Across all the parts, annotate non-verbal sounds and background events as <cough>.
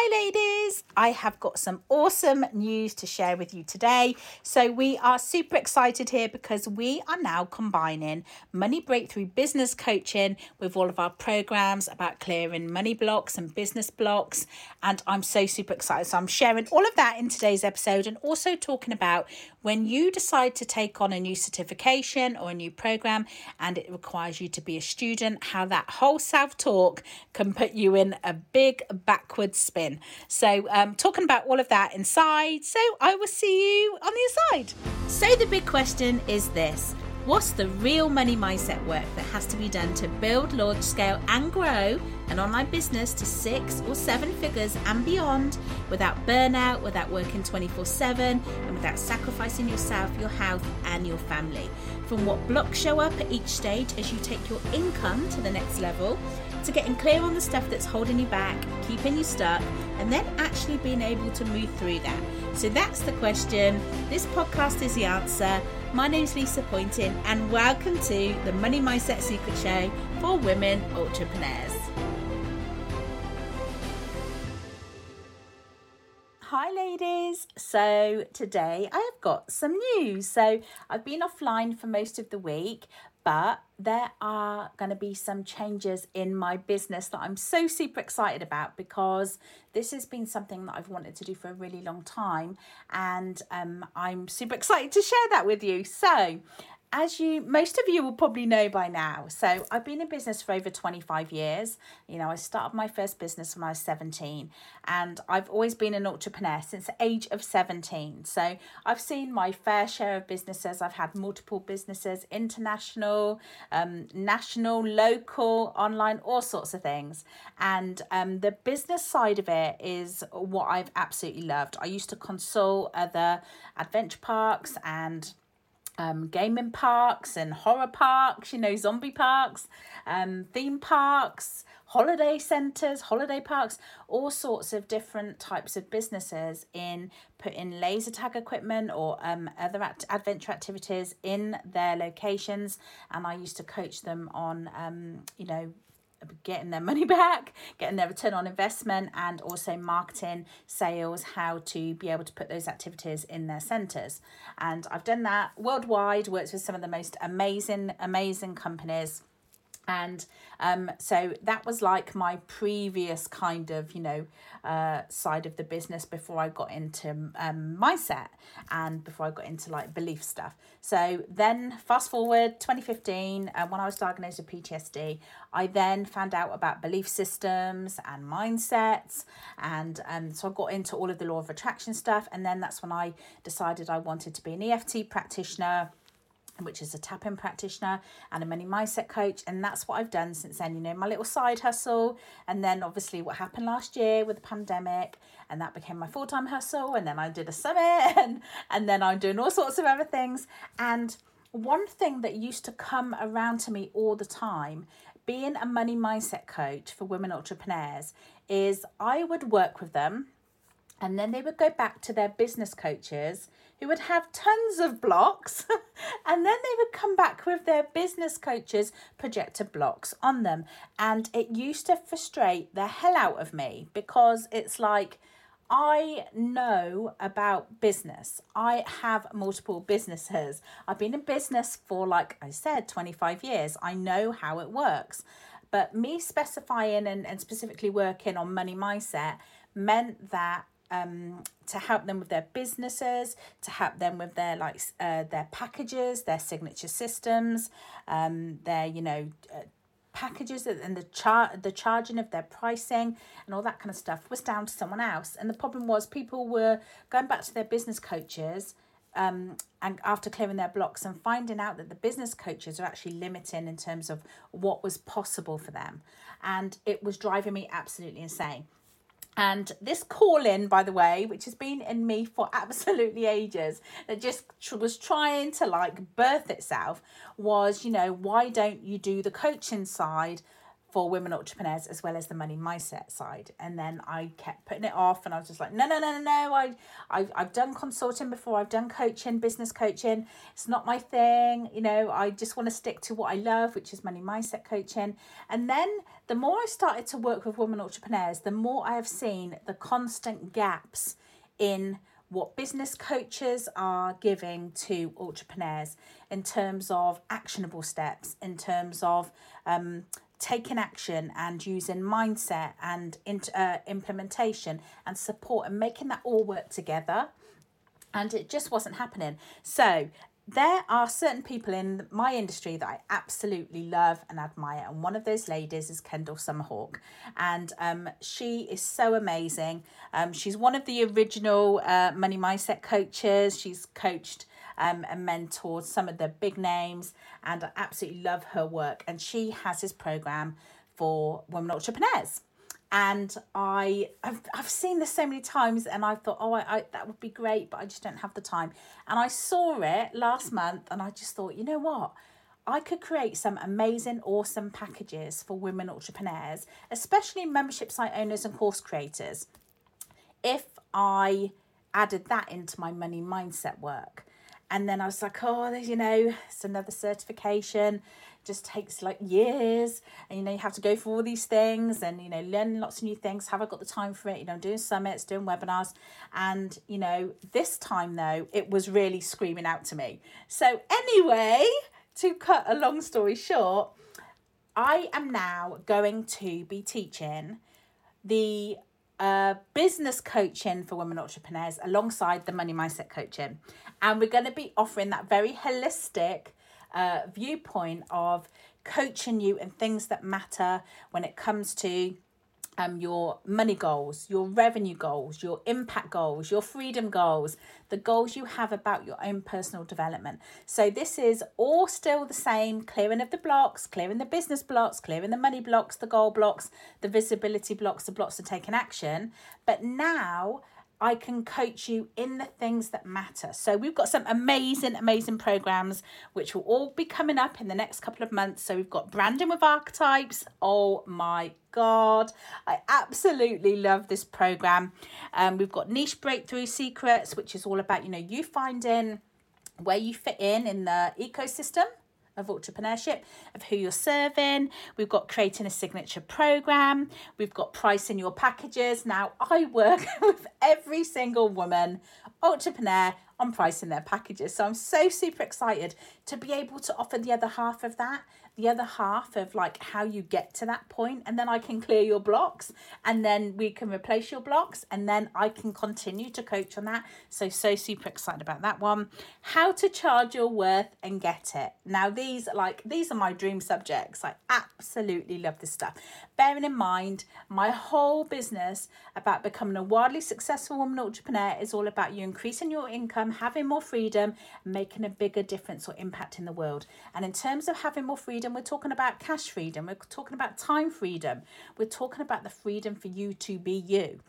Hi, ladies. I have got some awesome news to share with you today. So, we are super excited here because we are now combining money breakthrough business coaching with all of our programs about clearing money blocks and business blocks. And I'm so super excited. So, I'm sharing all of that in today's episode and also talking about when you decide to take on a new certification or a new program and it requires you to be a student, how that whole self talk can put you in a big backward spin. So, um, talking about all of that inside. So, I will see you on the inside. So, the big question is this What's the real money mindset work that has to be done to build, large scale, and grow an online business to six or seven figures and beyond without burnout, without working 24 7, and without sacrificing yourself, your health, and your family? From what blocks show up at each stage as you take your income to the next level to getting clear on the stuff that's holding you back, keeping you stuck, and then actually being able to move through that. So that's the question. This podcast is the answer. My name is Lisa Pointon, and welcome to the Money Mindset Secret Show for women entrepreneurs. Hi, ladies. So, today I have got some news. So, I've been offline for most of the week, but there are going to be some changes in my business that I'm so super excited about because this has been something that I've wanted to do for a really long time and um, I'm super excited to share that with you. So, as you most of you will probably know by now so i've been in business for over 25 years. You know i started my first business when i was 17 and i've always been an entrepreneur since the age of 17 so i've seen my fair share of businesses. I've had multiple businesses international um, national local online all sorts of things. And um, the business side of it is what i've absolutely loved. I used to consult other adventure parks and um, gaming parks and horror parks, you know, zombie parks, um, theme parks, holiday centres, holiday parks, all sorts of different types of businesses in putting laser tag equipment or um, other adventure activities in their locations. And I used to coach them on, um, you know, getting their <laughs> money back, getting their return on investment, and also marketing, sales, how to be able to put those activities in their centres. And I've done that worldwide, worked with some of the most amazing, amazing companies and um, so that was like my previous kind of you know uh, side of the business before i got into um, mindset and before i got into like belief stuff. So then fast forward 2015 uh, when i was diagnosed with ptsd i then found out about belief systems and mindsets and um, so i got into all of the law of attraction stuff. And then that's when i decided i wanted to be an eft practitioner which is a tapping practitioner and a money mindset coach. And that's what I've done since then, you know, my little side hustle. And then obviously what happened last year with the pandemic, and that became my full time hustle. And then I did a summit, <laughs> and, and then I'm doing all sorts of other things. And one thing that used to come around to me all the time, being a money mindset coach for women entrepreneurs, is I would work with them and then they would go back to their business coaches who would have tons of blocks <laughs> and then they would come back with their business coaches projector blocks on them and it used to frustrate the hell out of me because it's like I know about business. I have multiple businesses. I've been in business for, like I said, 25 years. I know how it works. But me specifying and, and specifically working on money mindset meant that um, to help them with their businesses, to help them with their like uh, their packages, their signature systems, um, their you know uh, packages and the char the charging of their pricing and all that kind of stuff was down to someone else. And the problem was people were going back to their business coaches. Um, and after clearing their blocks and finding out that the business coaches are actually limiting in terms of what was possible for them. And it was driving me absolutely insane. And this call in, by the way, which has been in me for <laughs> absolutely ages, that just was trying to like birth itself, was, you know, why don't you do the coaching side for women entrepreneurs as well as the money mindset side. And then I kept putting it off and I was just like, no, no, no, no, no. I, I've, I've done consulting before. I've done coaching, business coaching. It's not my thing. You know, I just want to stick to what I love, which is money mindset coaching. And then the more I started to work with women entrepreneurs, the more I have seen the constant gaps in what business coaches are giving to entrepreneurs in terms of actionable steps, in terms of um, taking action and using mindset and uh, implementation and support and making that all work together. And it just wasn't happening. So there are certain people in my industry that I absolutely love and admire, and one of those ladies is Kendall Summerhawk, and um, she is so amazing. Um, she's one of the original uh, money mindset coaches. She's coached um, and mentored some of the big names, and I absolutely love her work. And she has this program for women entrepreneurs. And I I've, I've seen this so many times and I thought oh I, I that would be great but I just don't have the time. And I saw it last month and I just thought you know what? I could create some amazing awesome packages for women entrepreneurs especially membership site owners and course creators if I added that into my money mindset work and then I was like oh you know it's another certification. Just takes like years. And you know you have to go through all these things and you know learn lots of new things. Have i got the time for it? You know doing summits doing webinars. And you know this time though it was really screaming out to me. So anyway to cut a long story short i am now going to be teaching the business coaching for women entrepreneurs alongside the money mindset coaching. And we're going to be offering that very holistic uh, viewpoint of coaching you and things that matter when it comes to um, your money goals, your revenue goals, your impact goals, your freedom goals, the goals you have about your own personal development. So, this is all still the same clearing of the blocks, clearing the business blocks, clearing the money blocks, the goal blocks, the visibility blocks, the blocks to take an action. But now, I can coach you in the things that matter. So we've got some amazing, amazing programs which will all be coming up in the next couple of months. So we've got branding with archetypes. Oh my God, I absolutely love this program. Um, we've got niche breakthrough secrets, which is all about, you know, you finding where you fit in in the ecosystem of entrepreneurship, of who you're serving. We've got creating a signature program. We've got pricing your packages. Now, I work <laughs> with every single woman entrepreneur on pricing their packages. So I'm so super excited to be able to offer the other half of that the other half of like how you get to that point and then I can clear your blocks and then we can replace your blocks and then I can continue to coach on that. So so super excited about that one. How to charge your worth and get it. Now these like these are my dream subjects. I absolutely love this stuff. Bearing in mind my whole business about becoming a wildly successful woman entrepreneur is all about you increasing your income, having more freedom, making a bigger difference or impact in the world. And in terms of having more freedom, we're talking about cash freedom, we're talking about time freedom, we're talking about the freedom for you to be you.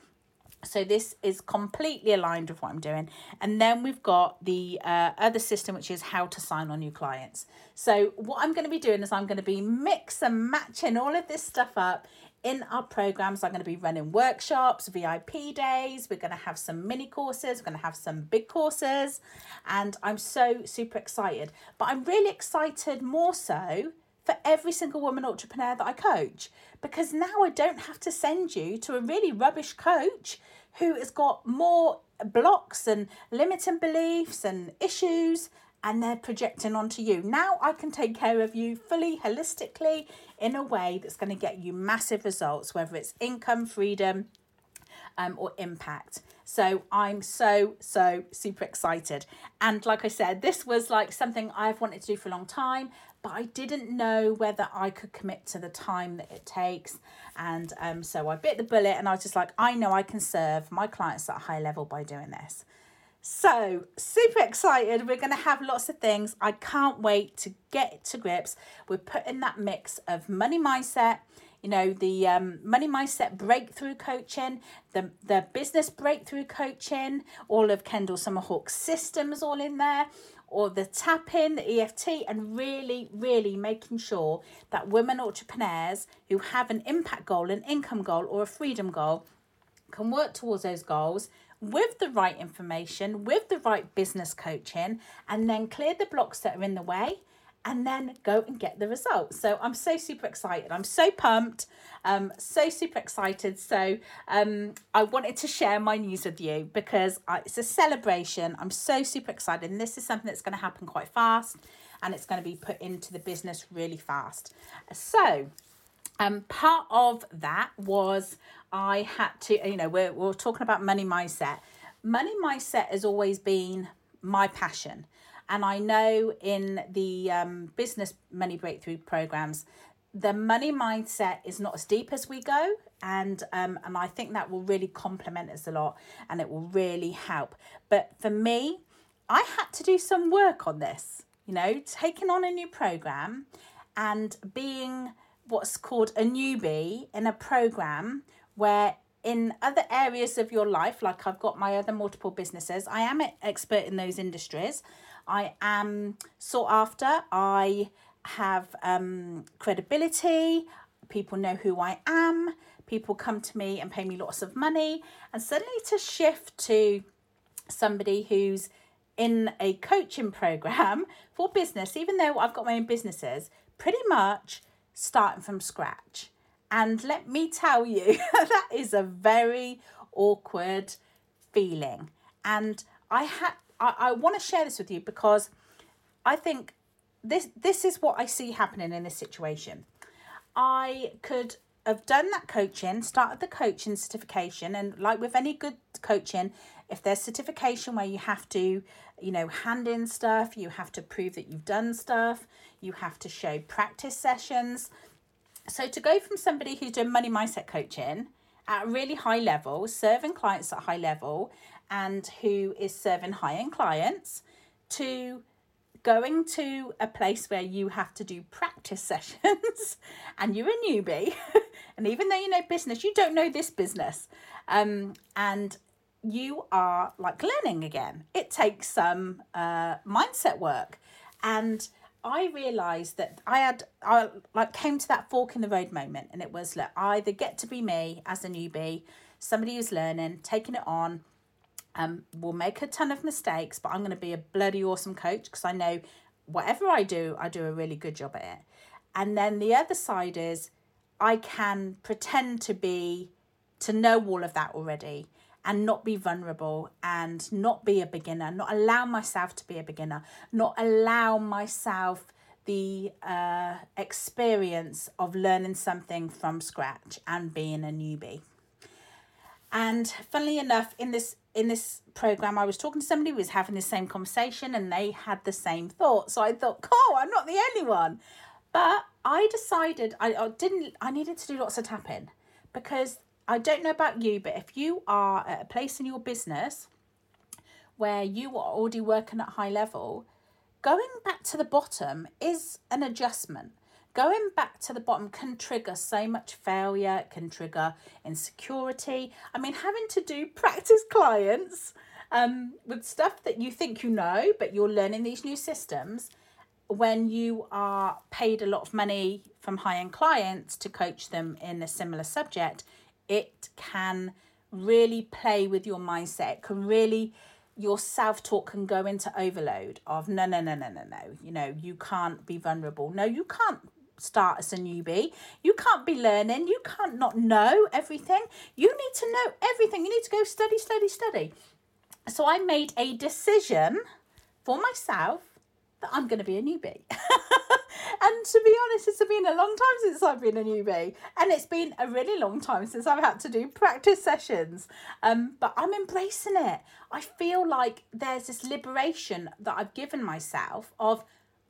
So this is completely aligned with what I'm doing. And then we've got the uh, other system, which is how to sign on new clients. So what I'm going to be doing is I'm going to be mix and matching all of this stuff up in our programs. I'm going to be running workshops, VIP days. We're going to have some mini courses. We're going to have some big courses. And I'm so super excited. But I'm really excited more so for every single woman entrepreneur that I coach because now I don't have to send you to a really rubbish coach who has got more blocks and limiting beliefs and issues and they're projecting onto you. Now I can take care of you fully, holistically, in a way that's going to get you massive results, whether it's income, freedom, um, or impact. So I'm so, so super excited. And like I said, this was like something I've wanted to do for a long time, but I didn't know whether I could commit to the time that it takes. And um, so I bit the bullet and I was just like, I know I can serve my clients at a high level by doing this. So, super excited. We're going to have lots of things. I can't wait to get to grips. We're putting that mix of money mindset you know, the um, money mindset breakthrough coaching, the, the business breakthrough coaching, all of Kendall Summerhawk's systems all in there, or the tap in, the EFT, and really, really making sure that women entrepreneurs who have an impact goal, an income goal, or a freedom goal can work towards those goals with the right information, with the right business coaching, and then clear the blocks that are in the way and then go and get the results. So I'm so super excited. I'm so pumped. Um, so super excited. So um, I wanted to share my news with you because I, it's a celebration. I'm so super excited, and this is something that's going to happen quite fast, and it's going to be put into the business really fast. So um, part of that was I had to, you know, we're, we're talking about money mindset. Money mindset has always been my passion. And I know in the um, business money breakthrough programs, the money mindset is not as deep as we go. And um, and I think that will really complement us a lot and it will really help. But for me, I had to do some work on this, you know, taking on a new program and being what's called a newbie in a program where in other areas of your life, like I've got my other multiple businesses, I am an expert in those industries. I am sought after. I have um, credibility. People know who I am. People come to me and pay me lots of money. And suddenly to shift to somebody who's in a coaching program <laughs> for business, even though I've got my own businesses, pretty much starting from scratch. And let me tell you, <laughs> that is a very awkward feeling. And I had I, I want to share this with you because I think this this is what I see happening in this situation. I could have done that coaching, started the coaching certification, and like with any good coaching, if there's certification where you have to, you know, hand in stuff, you have to prove that you've done stuff, you have to show practice sessions, so to go from somebody who's doing money mindset coaching at a really high level, serving clients at high level, and who is serving high end clients, to going to a place where you have to do practice <laughs> sessions and you're a newbie. <laughs> And even though you know business you don't know this business. Um, and you are like learning again. It takes some uh, mindset work. And I realised that I had I like came to that fork in the road moment and it was I either get to be me as a newbie, somebody who's learning, taking it on, um, will make a ton of mistakes, but I'm gonna be a bloody awesome coach because I know whatever I do, I do a really good job at it. And then the other side is I can pretend to be to know all of that already and not be vulnerable and not be a beginner, not allow myself to be a beginner, not allow myself the uh, experience of learning something from scratch and being a newbie. And funnily enough, in this in this program, I was talking to somebody who was having the same conversation, and they had the same thought. So I thought, "Cool, I'm not the only one." But I decided I, I didn't. I needed to do lots of tapping because I don't know about you, but if you are at a place in your business where you are already working at high level, going back to the bottom is an adjustment. Going back to the bottom can trigger so much failure, it can trigger insecurity. I mean, having to do <laughs> practice clients um, with stuff that you think you know, but you're learning these new systems when you are paid a lot of money from high end clients to coach them in a similar subject it can really play with your mindset. It can really your self talk can go into overload of no, no, no, no, no, no. You know, you can't be vulnerable. No, you can't start as a newbie. You can't be learning. You can't not know everything. You need to know everything. You need to go study, study, study. So I made a decision for myself that I'm going to be a newbie. <laughs> and to be honest, it's been a long time since I've been a newbie, and it's been a really long time since I've had to do practice sessions. Um, but I'm embracing it. I feel like there's this liberation that I've given myself of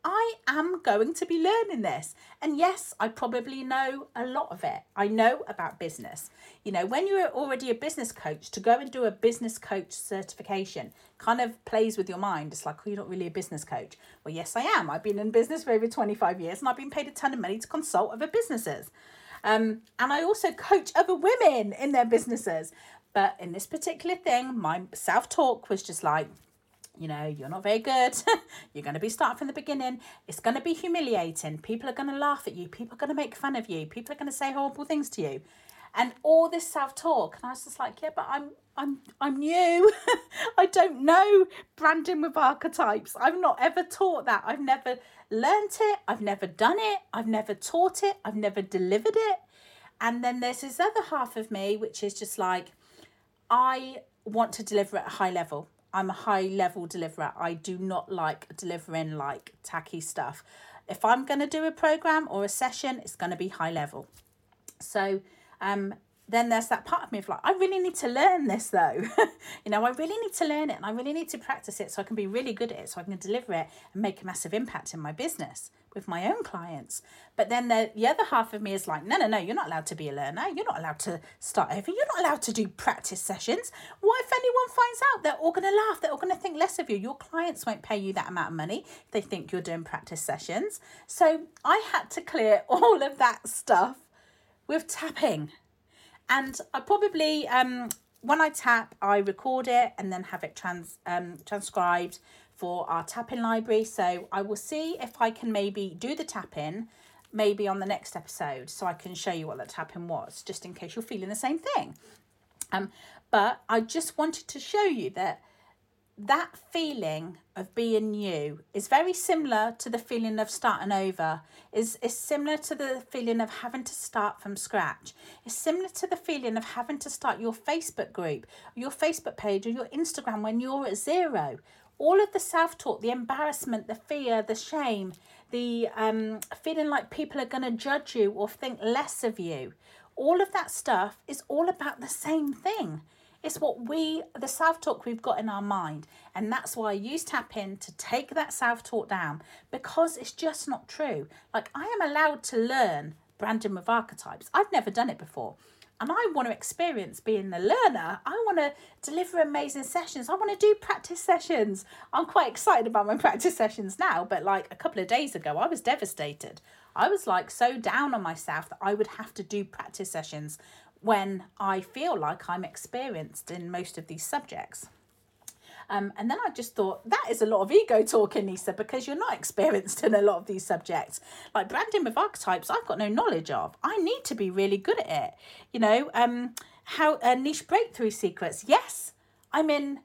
I am going to be learning this. And yes, I probably know a lot of it. I know about business. You know, when you're already a business coach, to go and do a business coach certification kind of plays with your mind. It's like, oh, you're not really a business coach. Well, yes, I am. I've been in business for over 25 years and I've been paid a ton of money to consult other businesses. Um, and I also coach other women in their businesses. But in this particular thing, my self talk was just like, you know, you're not very good. <laughs> you're going to be starting from the beginning. It's going to be humiliating. People are going to laugh at you. People are going to make fun of you. People are going to say horrible things to you. And all this self talk. And I was just like, yeah, but I'm I'm I'm new. <laughs> I don't know branding with archetypes. I've not ever taught that. I've never learnt it. I've never done it. I've never taught it. I've never delivered it. And then there's this other half of me which is just like I want to deliver at a high level. I'm a high level deliverer. I do not like delivering like tacky stuff. If I'm going to do a program or a session, it's going to be high level. So, um, then there's that part of me of like, I really need to learn this though. <laughs> you know, I really need to learn it and I really need to practice it so I can be really good at it, so I can deliver it and make a massive impact in my business with my own clients. But then the, the other half of me is like, no, no, no, you're not allowed to be a learner. You're not allowed to start over. You're not allowed to do practice sessions. What if anyone finds out? They're all going to laugh. They're all going to think less of you. Your clients won't pay you that amount of money if they think you're doing practice sessions. So I had to clear <laughs> all of that stuff with tapping and I probably um when I tap, I record it and then have it trans um transcribed for our tapping library. So I will see if I can maybe do the tapping maybe on the next episode so I can show you what that tapping was, just in case you're feeling the same thing. Um, but I just wanted to show you that that feeling of being new is very similar to the feeling of starting over is is similar to the feeling of having to start from scratch it's similar to the feeling of having to start your facebook group your facebook page or your instagram when you're at zero all of the self-talk the embarrassment the fear the shame the um, feeling like people are going to judge you or think less of you all of that stuff is all about the same thing it's what we, the self talk we've got in our mind. And that's why I use tap in to take that self talk down because it's just not true. Like, I am allowed to learn branding with archetypes. I've never done it before. And I want to experience being the learner. I want to deliver amazing sessions. I want to do practice sessions. I'm quite excited about my <laughs> practice sessions now, but like a couple of days ago, I was devastated. I was like so down on myself that I would have to do practice sessions when I feel like I'm experienced in most of these subjects. Um, and then I just thought that is a lot of ego talking, Lisa, because you're not experienced <laughs> in a lot of these subjects. Like branding with archetypes, I've got no knowledge of. I need to be really good at it. You know, um, how a niche breakthrough secrets. Yes, I'm in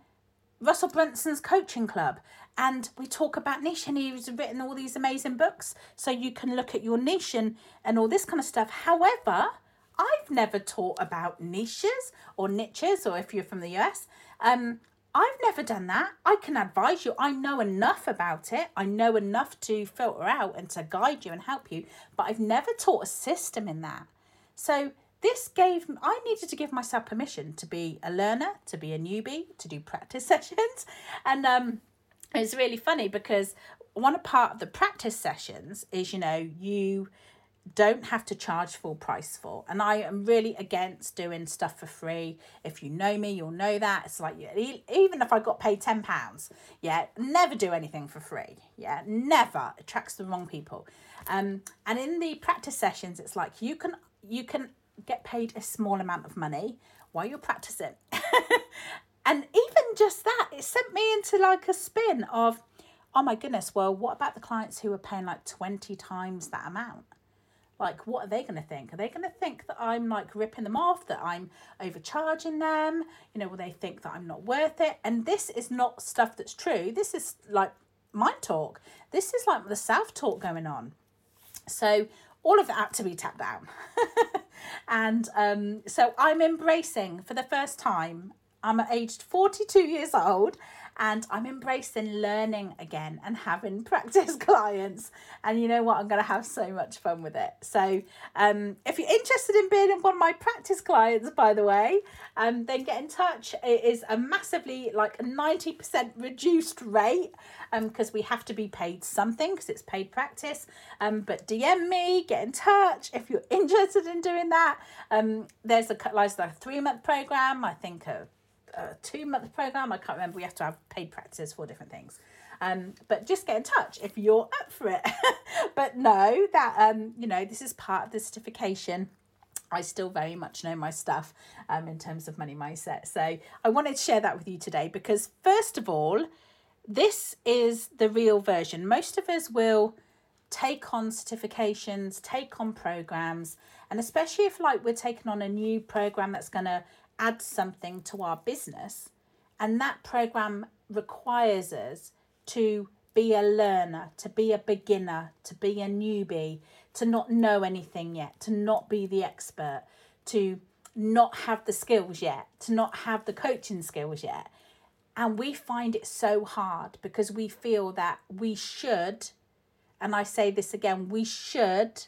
Russell Brunson's coaching club, and we talk about niche, and he's written all these amazing books, so you can look at your niche and and all this kind of stuff. However, I've never taught about niches or niches, or if you're from the US, um, I've never done that. I can advise you. I know enough about it. I know enough to filter out and to guide you and help you, but I've never taught a system in that. So this gave I needed to give myself permission to be a learner, to be a newbie, to do practice <laughs> sessions, and um, it's really funny because one part of the practice sessions is you know you don't have to charge full price for. And I am really against doing stuff for free. If you know me, you'll know that. It's like, even if I got paid £10, yeah, never do anything for free. Yeah, never. It attracts the wrong people. Um, and in the practice sessions, it's like you can you can get paid a small amount of money while you're practicing. <laughs> and even just that, it sent me into like a spin of, oh my goodness, well, what about the clients who are paying like 20 times that amount? Like what are they going to think? Are they going to think that i'm like ripping them off that i'm overcharging them? You know will they think that i'm not worth it? And this is not stuff that's true. This is like mind talk. This is like the self talk going on. So all of that to be tapped down. <laughs> And um, so i'm embracing for the first time i'm aged 42 years old and I'm embracing learning again and having <laughs> practice clients. And you know what? I'm going to have so much fun with it. So, um, if you're interested in being one of my practice clients, by the way, um, then get in touch. It is a massively like 90% reduced rate um because we have to be paid something because it's paid practice. Um, but DM me, get in touch if you're <laughs> interested in doing that. Um, there's a like a three month program. I think a a two month program. I can't remember. We have to have paid practice for different things. Um, but just get in touch if you're up for it. <laughs> but know that um, you know this is part of the certification I still very much know my stuff um, in terms of money mindset. So I wanted to share that with you today because, first of all, this is the real version. Most of us will take on certifications, take on programs, and especially if like we're taking on a new program that's going to add something to our business, and that program requires us to be a learner, to be a beginner, to be a newbie, to not know anything yet, to not be the expert, to not have the skills yet, to not have the coaching skills yet. And we find it so hard because we feel that we should, and I say this again, we should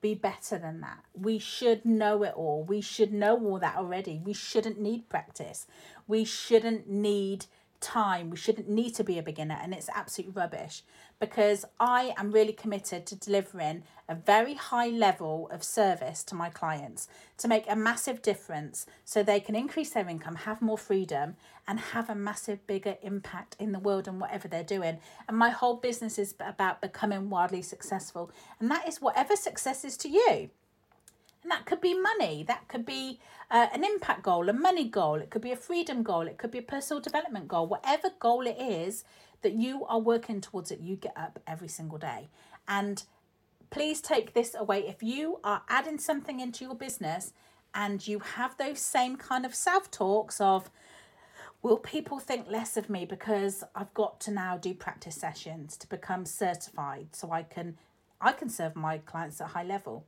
be better than that. We should know it all. We should know all that already. We shouldn't need practice. We shouldn't need time. We shouldn't need to be a beginner, and it's absolute rubbish because I am really committed to delivering a very high level of service to my clients to make a massive difference so they can increase their income, have more freedom, and have a massive bigger impact in the world and whatever they're doing. And my whole business is about becoming wildly successful, and that is whatever success is to you. And that could be money, that could be uh, an impact goal, a money goal, it could be a freedom goal, it could be a personal development goal, whatever goal it is that you are working towards it, you get up every single day. And please take this away. If you are adding something into your business and you have those same kind of self talks of, will people think less of me because I've got to now do practice sessions to become certified so I can I can serve my clients at high level?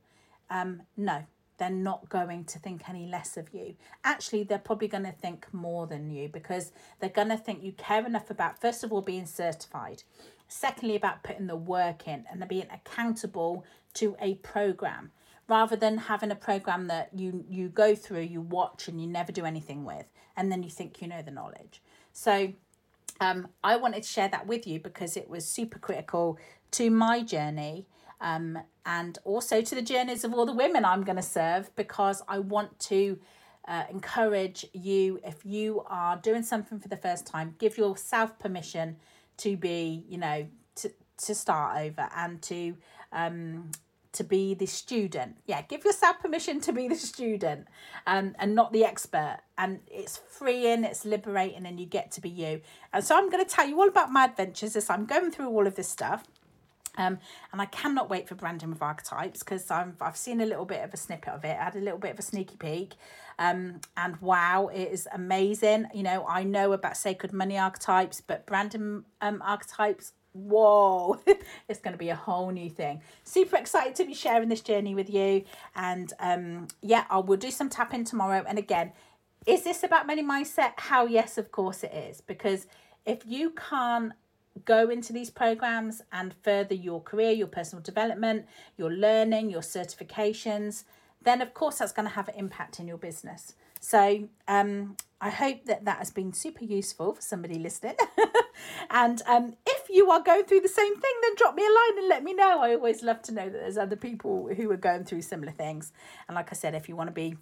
Um, no, they're not going to think any less of you. Actually, they're probably going to think more than you because they're going to think you care enough about, first of all, being certified, secondly, about putting the work in and being accountable to a program. Rather than having a program that you you go through you watch and you never do anything with and then you think you know the knowledge. So um, i wanted to share that with you because it was super critical to my journey um, and also to the journeys of all the women I'm going to serve because I want to uh, encourage you if you are doing something for the first time, give yourself permission to be, you know, to, to start over and to um, to be the student. Yeah, give yourself permission to be the student um, and not the expert. And it's freeing, it's liberating, and you get to be you. And so I'm going to tell you all about my adventures as I'm going through all of this stuff. Um, and I cannot wait for branding with archetypes because I've, I've seen a little bit of a snippet of it. I had a little bit of a sneaky peek. Um, and wow, it is amazing. You know, I know about sacred money archetypes, but branding um, archetypes, whoa, <laughs> it's going to be a whole new thing. Super excited to be sharing this journey with you. And um, yeah, I will do some tapping tomorrow. And again, is this about money mindset? How yes, of course it is. Because if you can't go into these programs and further your career, your personal development, your learning, your certifications, then of course that's going to have an impact in your business. So um, I hope that that has been super useful for somebody listening. <laughs> and um, if you are going through the same thing, then drop me a line and let me know. I always love to know that there's other people who are going through similar things. And like I said, if you want to be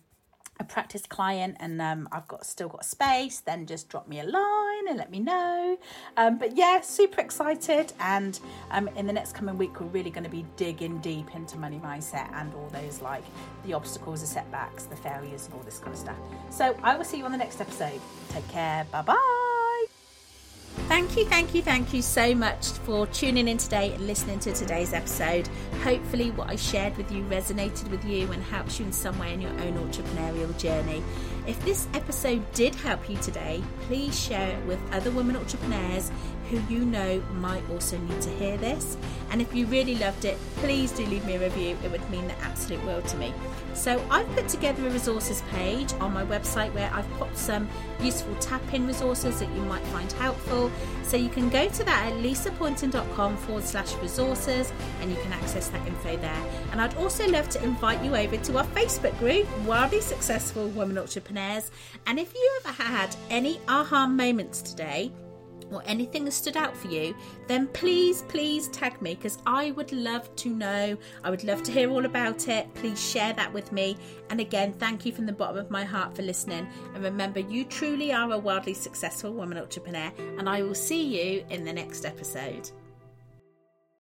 a practice client and um, I've got still got space, then just drop me a line and let me know. Um, but yeah, super excited. And um, in the next coming week, we're really going to be digging deep into money mindset and all those like the obstacles, the setbacks, the failures, and all this kind of stuff. So I will see you on the next episode. Take care. Bye bye. Thank you, thank you, thank you so much for tuning in today and listening to today's episode. Hopefully, what I shared with you resonated with you and helps you in some way in your own entrepreneurial journey. If this episode did help you today, please share it with other women entrepreneurs who you know might also need to hear this. And if you really loved it, please do leave me a review. It would mean the absolute world to me. So I've put together a resources page on my website where I've put some useful tap-in resources that you might find helpful. So you can go to that at lisapointon.com forward slash resources and you can access that info there. And I'd also love to invite you over to our Facebook group, Wildly Successful Women Entrepreneurs. And if you ever had any aha moments today, or anything that stood out for you, then please, please tag me because I would love to know. I would love to hear all about it. Please share that with me. And again, thank you from the bottom of my heart for listening. And remember, you truly are a wildly successful woman entrepreneur, and I will see you in the next episode.